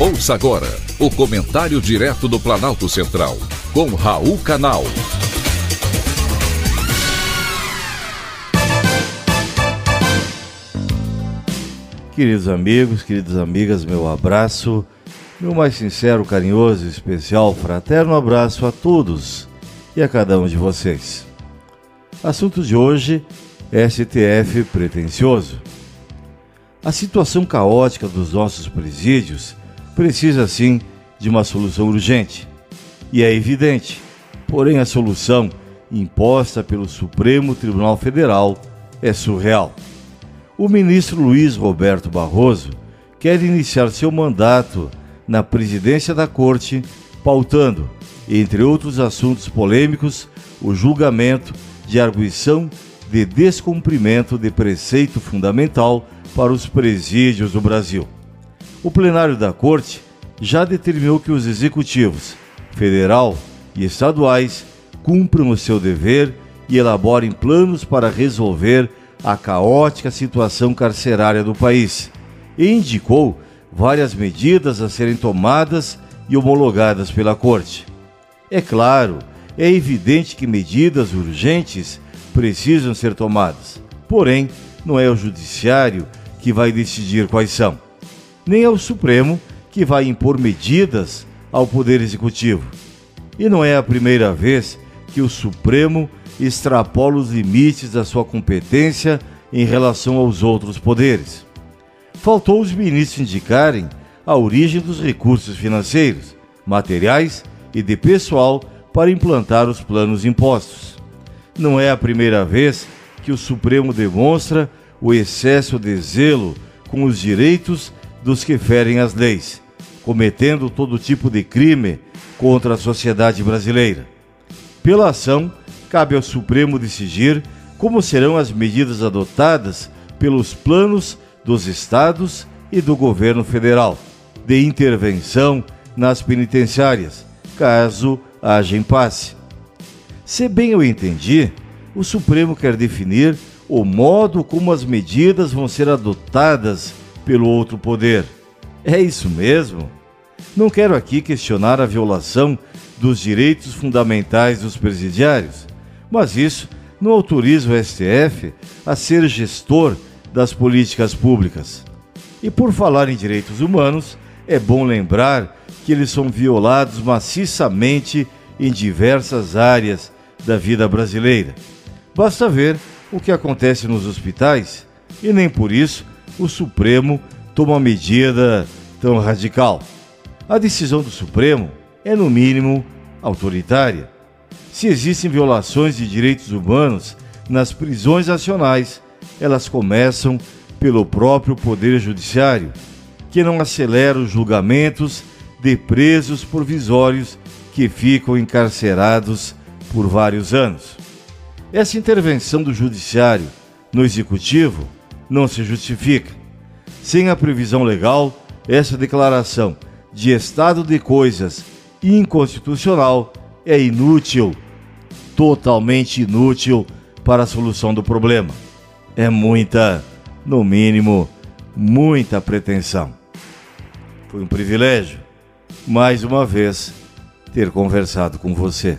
Ouça agora o comentário direto do Planalto Central, com Raul Canal. Queridos amigos, queridas amigas, meu abraço, meu mais sincero, carinhoso, especial, fraterno abraço a todos e a cada um de vocês. Assunto de hoje: STF pretensioso. A situação caótica dos nossos presídios precisa sim de uma solução urgente. E é evidente, porém a solução imposta pelo Supremo Tribunal Federal é surreal. O ministro Luiz Roberto Barroso quer iniciar seu mandato na presidência da Corte, pautando, entre outros assuntos polêmicos, o julgamento de arguição de descumprimento de preceito fundamental para os presídios do Brasil. O plenário da Corte já determinou que os executivos federal e estaduais cumpram o seu dever e elaborem planos para resolver a caótica situação carcerária do país. E indicou várias medidas a serem tomadas e homologadas pela Corte. É claro, é evidente que medidas urgentes precisam ser tomadas, porém, não é o Judiciário que vai decidir quais são nem ao Supremo, que vai impor medidas ao Poder Executivo. E não é a primeira vez que o Supremo extrapola os limites da sua competência em relação aos outros poderes. Faltou os ministros indicarem a origem dos recursos financeiros, materiais e de pessoal para implantar os planos impostos. Não é a primeira vez que o Supremo demonstra o excesso de zelo com os direitos dos que ferem as leis, cometendo todo tipo de crime contra a sociedade brasileira. Pela ação, cabe ao Supremo decidir como serão as medidas adotadas pelos planos dos estados e do governo federal de intervenção nas penitenciárias, caso haja impasse. Se bem eu entendi, o Supremo quer definir o modo como as medidas vão ser adotadas pelo outro poder. É isso mesmo? Não quero aqui questionar a violação dos direitos fundamentais dos presidiários, mas isso não autoriza o STF a ser gestor das políticas públicas. E por falar em direitos humanos, é bom lembrar que eles são violados maciçamente em diversas áreas da vida brasileira. Basta ver o que acontece nos hospitais e nem por isso o Supremo toma medida tão radical. A decisão do Supremo é, no mínimo, autoritária. Se existem violações de direitos humanos nas prisões nacionais, elas começam pelo próprio Poder Judiciário, que não acelera os julgamentos de presos provisórios que ficam encarcerados por vários anos. Essa intervenção do Judiciário no Executivo não se justifica. Sem a previsão legal, essa declaração de estado de coisas inconstitucional é inútil, totalmente inútil para a solução do problema. É muita, no mínimo, muita pretensão. Foi um privilégio, mais uma vez, ter conversado com você.